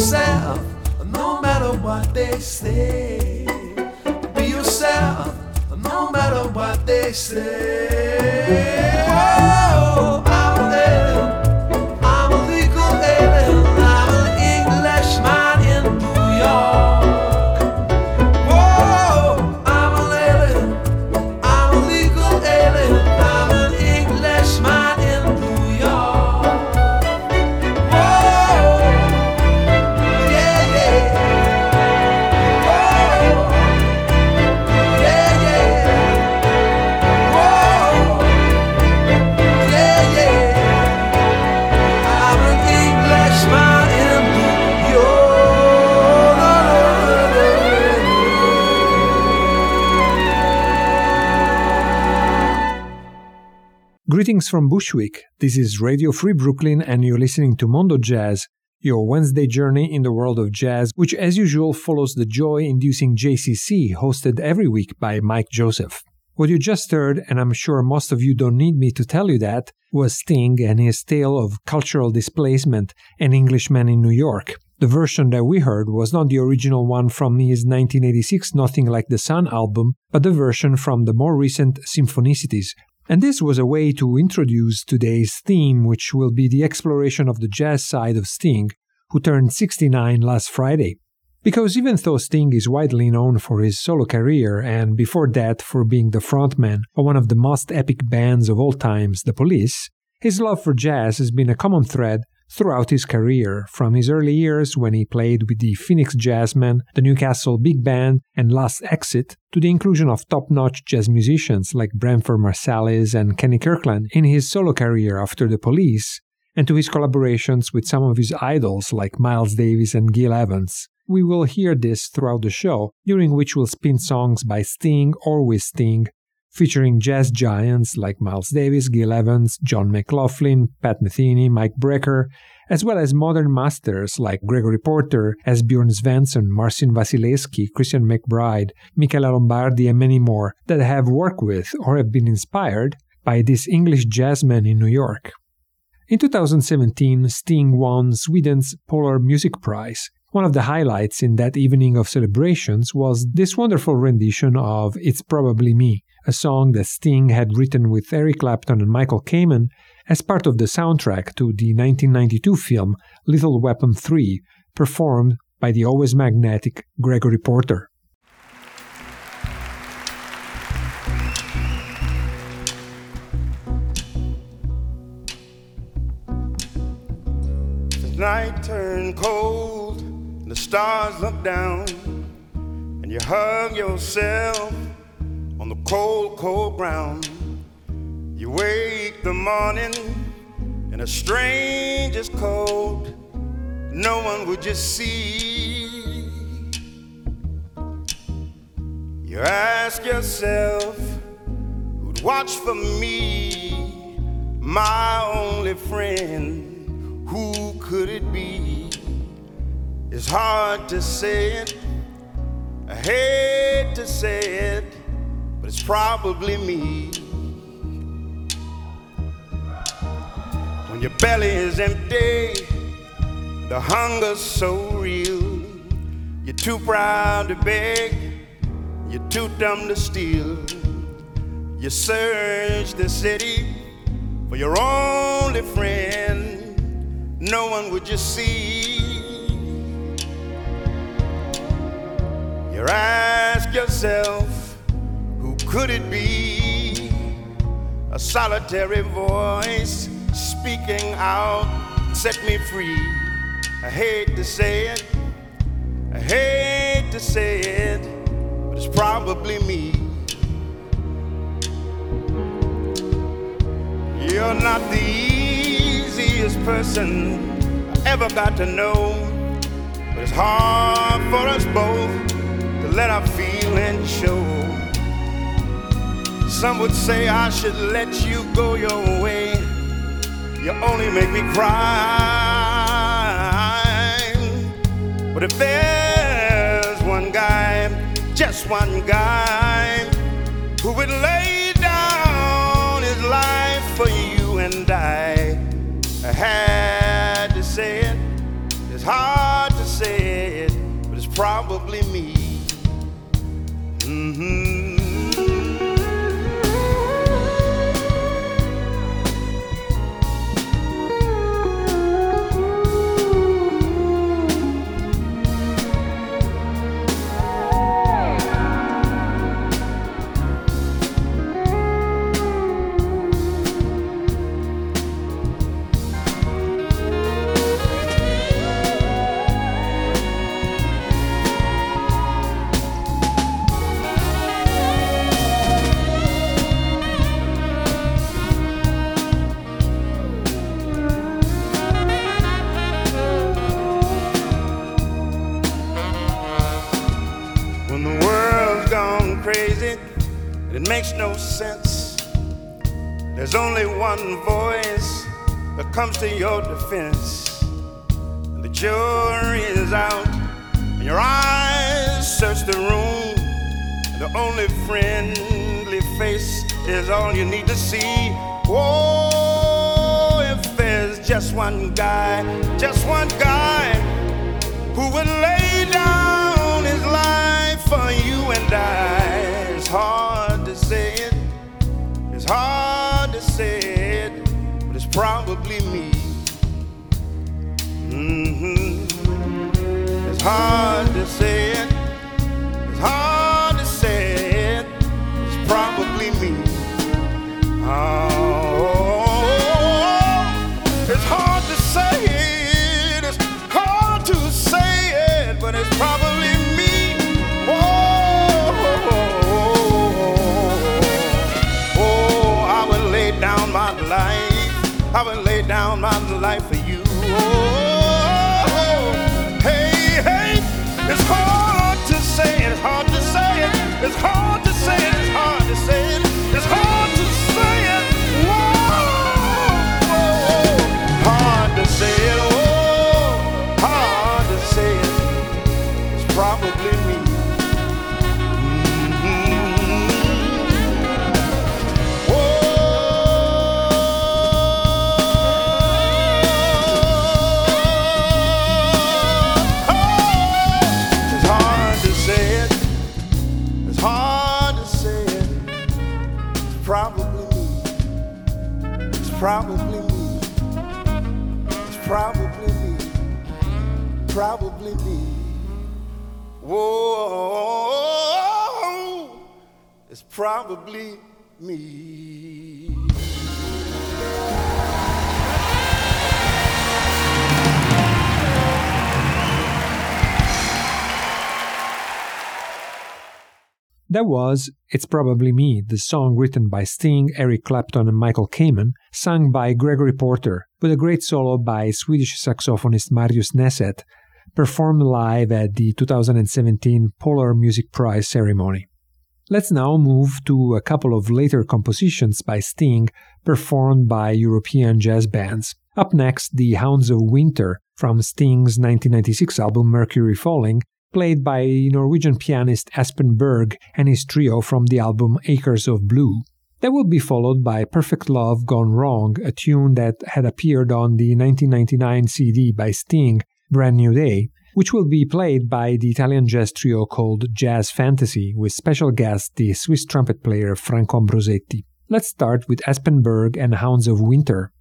yourself, no matter what they say. Be yourself, no matter what they say. Whoa. Greetings from Bushwick. This is Radio Free Brooklyn, and you're listening to Mondo Jazz, your Wednesday journey in the world of jazz, which, as usual, follows the joy inducing JCC hosted every week by Mike Joseph. What you just heard, and I'm sure most of you don't need me to tell you that, was Sting and his tale of cultural displacement, An Englishman in New York. The version that we heard was not the original one from his 1986 Nothing Like the Sun album, but the version from the more recent Symphonicities. And this was a way to introduce today's theme, which will be the exploration of the jazz side of Sting, who turned 69 last Friday. Because even though Sting is widely known for his solo career and before that for being the frontman of one of the most epic bands of all times, The Police, his love for jazz has been a common thread throughout his career, from his early years when he played with the Phoenix Jazzmen, the Newcastle Big Band, and Last Exit, to the inclusion of top notch jazz musicians like Branford Marsalis and Kenny Kirkland in his solo career after the police, and to his collaborations with some of his idols like Miles Davis and Gil Evans. We will hear this throughout the show, during which we'll spin songs by Sting or with Sting, featuring jazz giants like Miles Davis, Gil Evans, John McLaughlin, Pat Metheny, Mike Brecker, as well as modern masters like Gregory Porter, Esbjörn Svensson, Marcin Wasilewski, Christian McBride, Michele Lombardi, and many more that have worked with or have been inspired by this English jazzman in New York. In 2017, Sting won Sweden's Polar Music Prize, one of the highlights in that evening of celebrations was this wonderful rendition of It's Probably Me, a song that Sting had written with Eric Clapton and Michael Kamen as part of the soundtrack to the 1992 film Lethal Weapon 3, performed by the always magnetic Gregory Porter. The night turned cold the stars look down and you hug yourself on the cold, cold ground. You wake the morning in a stranger's cold. No one would just see. You ask yourself, who'd watch for me, my only friend? Who could it be? It's hard to say it. I hate to say it, but it's probably me. When your belly is empty, the hunger's so real. You're too proud to beg, you're too dumb to steal. You search the city for your only friend. No one would just see. Ask yourself, who could it be? A solitary voice speaking out, set me free. I hate to say it, I hate to say it, but it's probably me. You're not the easiest person I ever got to know, but it's hard for us both let our feelings show. Some would say I should let you go your way. You only make me cry. But if there's one guy, just one guy, who would lay down his life for you and I, I had to say it. It's hard to say it, but it's probably. Mm-hmm. makes no sense. There's only one voice that comes to your defense. And the jury is out, and your eyes search the room. And the only friendly face is all you need to see. Oh, if there's just one guy, just one guy who would lay down his life for you and I, it's hard hard to say it, but it's probably me. Mm-hmm. It's hard to say it. It's hard. Probably me. It's probably me. Probably me. Whoa, it's probably me. That was It's Probably Me, the song written by Sting, Eric Clapton, and Michael Kamen, sung by Gregory Porter, with a great solo by Swedish saxophonist Marius Neset, performed live at the 2017 Polar Music Prize ceremony. Let's now move to a couple of later compositions by Sting performed by European jazz bands. Up next, The Hounds of Winter from Sting's 1996 album Mercury Falling, played by Norwegian pianist Espen Berg and his trio from the album Acres of Blue. That will be followed by Perfect Love Gone Wrong, a tune that had appeared on the 1999 CD by Sting, Brand New Day, which will be played by the Italian jazz trio called Jazz Fantasy, with special guest the Swiss trumpet player Franco Ambrosetti. Let's start with Espen Berg and Hounds of Winter.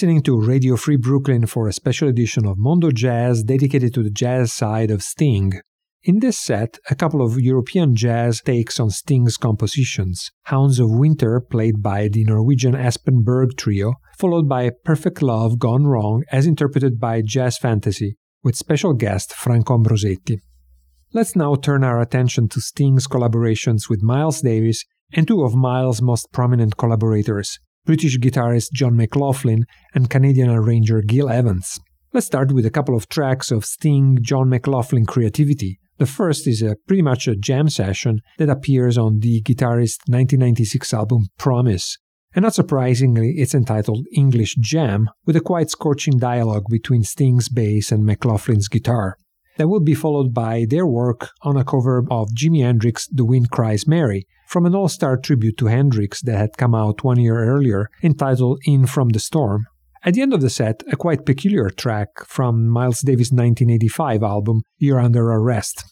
Listening to Radio Free Brooklyn for a special edition of Mondo Jazz dedicated to the jazz side of Sting. In this set, a couple of European jazz takes on Sting's compositions Hounds of Winter, played by the Norwegian Espen Berg Trio, followed by Perfect Love Gone Wrong, as interpreted by Jazz Fantasy, with special guest Franco Ambrosetti. Let's now turn our attention to Sting's collaborations with Miles Davis and two of Miles' most prominent collaborators, British guitarist John McLaughlin and Canadian arranger Gil Evans. Let's start with a couple of tracks of Sting John McLaughlin creativity. The first is a pretty much a jam session that appears on the guitarist's 1996 album Promise. And not surprisingly, it's entitled English Jam, with a quite scorching dialogue between Sting's bass and McLaughlin's guitar. That will be followed by their work on a cover of Jimi Hendrix's The Wind Cries Mary, from an all star tribute to Hendrix that had come out one year earlier, entitled In From the Storm. At the end of the set, a quite peculiar track from Miles Davis' 1985 album, You're Under Arrest.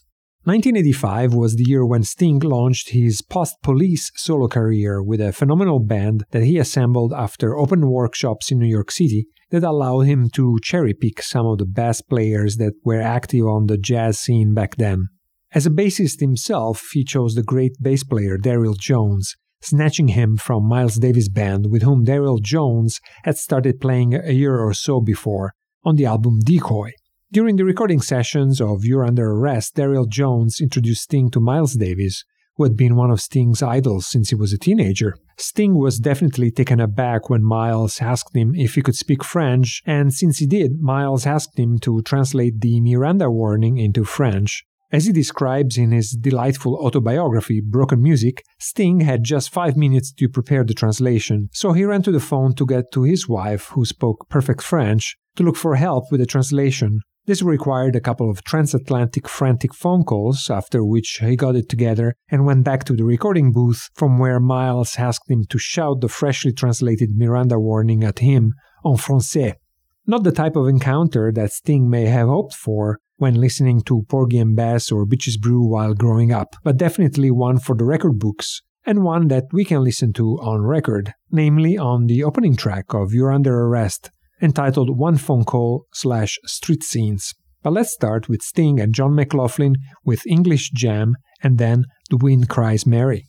1985 was the year when Sting launched his post police solo career with a phenomenal band that he assembled after open workshops in New York City that allowed him to cherry pick some of the best players that were active on the jazz scene back then. As a bassist himself, he chose the great bass player Darryl Jones, snatching him from Miles Davis' band, with whom Darryl Jones had started playing a year or so before on the album Decoy. During the recording sessions of You're Under Arrest, Darryl Jones introduced Sting to Miles Davis, who had been one of Sting's idols since he was a teenager. Sting was definitely taken aback when Miles asked him if he could speak French, and since he did, Miles asked him to translate the Miranda warning into French. As he describes in his delightful autobiography, Broken Music, Sting had just five minutes to prepare the translation, so he ran to the phone to get to his wife, who spoke perfect French, to look for help with the translation. This required a couple of transatlantic frantic phone calls, after which he got it together and went back to the recording booth, from where Miles asked him to shout the freshly translated Miranda warning at him en français. Not the type of encounter that Sting may have hoped for, when listening to Porgy and Bess or Bitches Brew while growing up, but definitely one for the record books, and one that we can listen to on record, namely on the opening track of You're Under Arrest, entitled One Phone Call slash Street Scenes. But let's start with Sting and John McLaughlin with English Jam and then The Wind Cries Mary.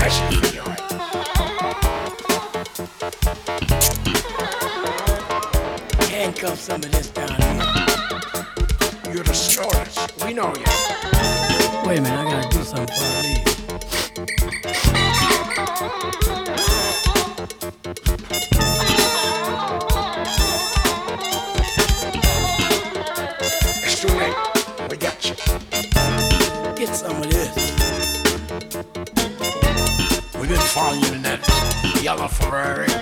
that's. some of this down here. You're the snorters. We know you. Wait a minute, I gotta do something before I leave. a Ferrari.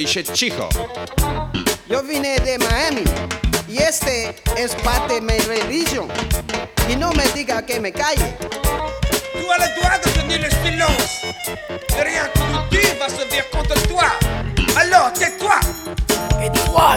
Lepiej siedź cicho. Yo vine de Miami y este es parte de mi religion? Y no me diga que me calle. Tu as le droit de tenir le silence. De rien que tu dis va se dire contre toi. Alors tais-toi. Et toi,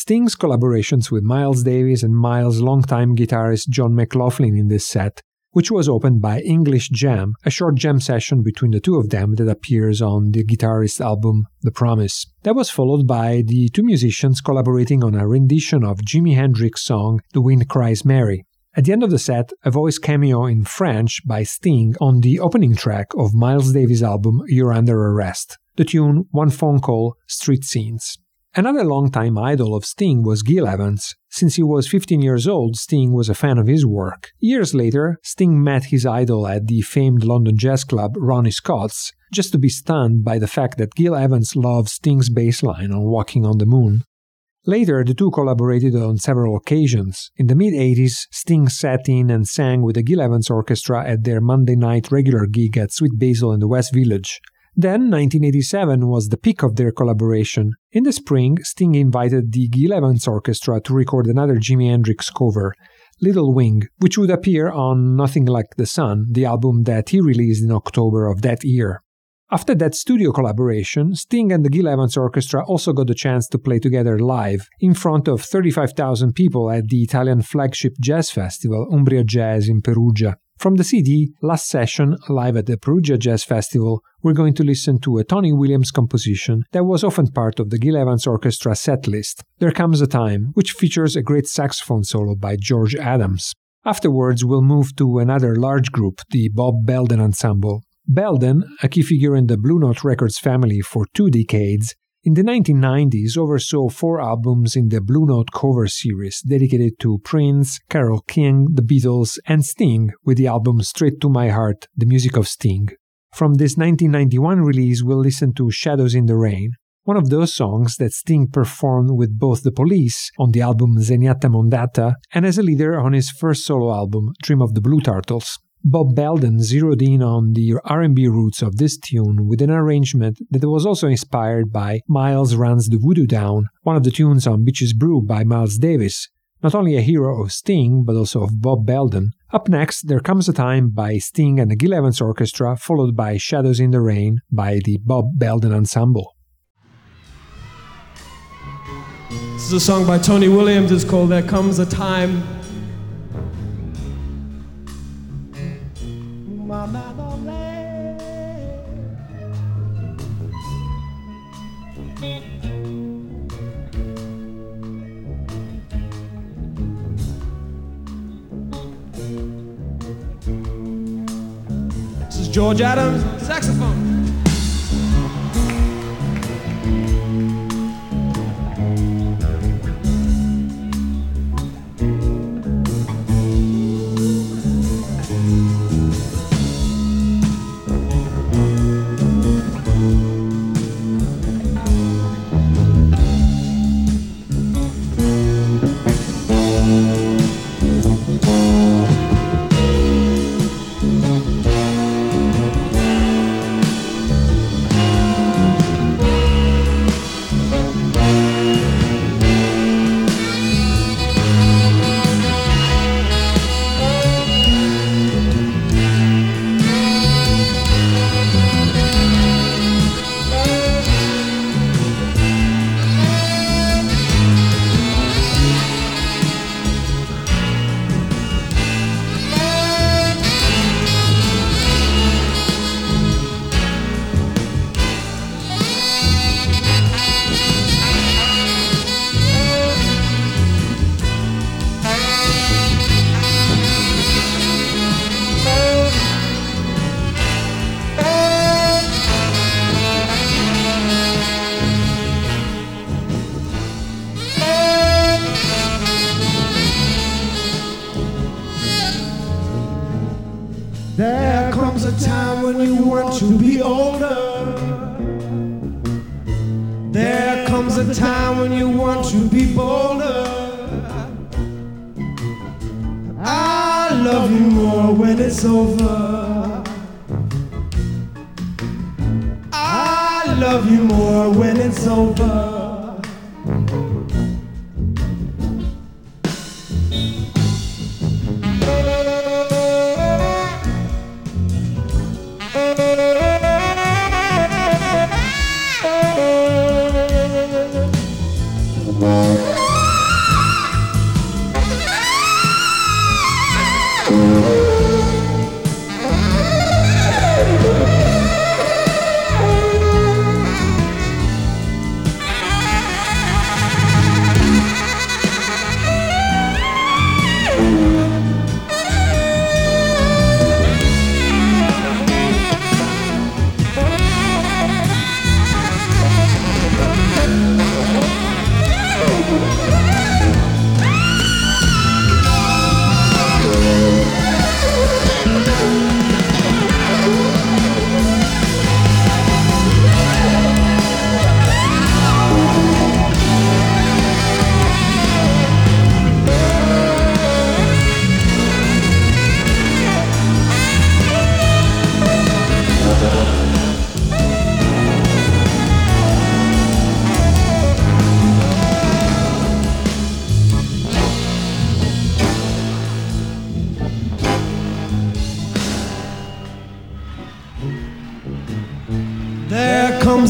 Sting's collaborations with Miles Davis and Miles' longtime guitarist John McLaughlin in this set, which was opened by English Jam, a short jam session between the two of them that appears on the guitarist album The Promise. That was followed by the two musicians collaborating on a rendition of Jimi Hendrix's song The Wind Cries Mary. At the end of the set, a voice cameo in French by Sting on the opening track of Miles Davis' album You're Under Arrest, the tune One Phone Call Street Scenes. Another longtime idol of Sting was Gil Evans. Since he was 15 years old, Sting was a fan of his work. Years later, Sting met his idol at the famed London jazz club Ronnie Scott's, just to be stunned by the fact that Gil Evans loved Sting's bass line on Walking on the Moon. Later, the two collaborated on several occasions. In the mid 80s, Sting sat in and sang with the Gil Evans Orchestra at their Monday night regular gig at Sweet Basil in the West Village. Then, 1987 was the peak of their collaboration. In the spring, Sting invited the Gil Evans Orchestra to record another Jimi Hendrix cover, Little Wing, which would appear on Nothing Like the Sun, the album that he released in October of that year. After that studio collaboration, Sting and the Gil Evans Orchestra also got the chance to play together live in front of 35,000 people at the Italian flagship jazz festival Umbria Jazz in Perugia. From the CD, Last Session, live at the Perugia Jazz Festival, we're going to listen to a Tony Williams composition that was often part of the Gil Evans Orchestra set list, There Comes a Time, which features a great saxophone solo by George Adams. Afterwards, we'll move to another large group, the Bob Belden Ensemble. Belden, a key figure in the Blue Note Records family for two decades, in the 1990s oversaw four albums in the Blue Note cover series dedicated to Prince, Carole King, the Beatles, and Sting with the album Straight to My Heart, The Music of Sting. From this 1991 release, we'll listen to Shadows in the Rain, one of those songs that Sting performed with both the police on the album Zenyatta Mondatta and as a leader on his first solo album, Dream of the Blue Turtles. Bob Belden zeroed in on the R&B roots of this tune with an arrangement that was also inspired by Miles Runs the Voodoo Down, one of the tunes on Bitches Brew by Miles Davis, not only a hero of Sting but also of Bob Belden. Up next, There Comes a Time by Sting and the Gil Evans Orchestra, followed by Shadows in the Rain by the Bob Belden Ensemble. This is a song by Tony Williams. It's called There Comes a Time Mama This is George Adams, saxophone.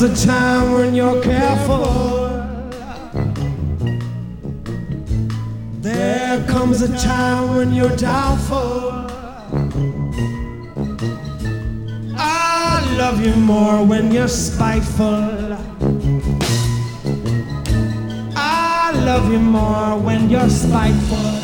comes a time when you're careful. There comes a time when you're doubtful. I love you more when you're spiteful. I love you more when you're spiteful.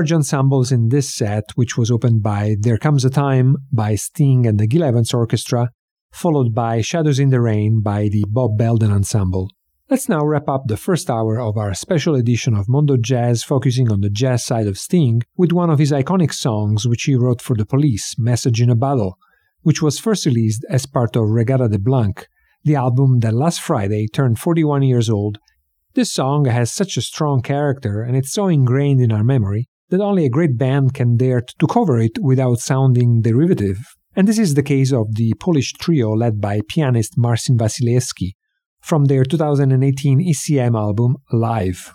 Large ensembles in this set, which was opened by There Comes a Time by Sting and the Gil Evans Orchestra, followed by Shadows in the Rain by the Bob Belden Ensemble. Let's now wrap up the first hour of our special edition of Mondo Jazz, focusing on the jazz side of Sting, with one of his iconic songs which he wrote for the police, Message in a Bottle, which was first released as part of Reggatta de Blanc, the album that last Friday turned 41 years old. This song has such a strong character and it's so ingrained in our memory that only a great band can dare to cover it without sounding derivative. And this is the case of the Polish trio led by pianist Marcin Wasilewski, from their 2018 ECM album Live.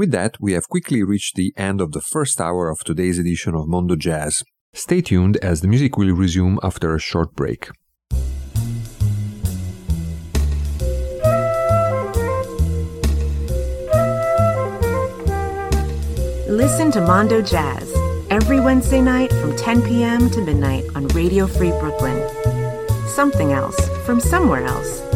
With that, we have quickly reached the end of the first hour of today's edition of Mondo Jazz. Stay tuned as the music will resume after a short break. Listen to Mondo Jazz every Wednesday night from 10 p.m. to midnight on Radio Free Brooklyn. Something else from somewhere else.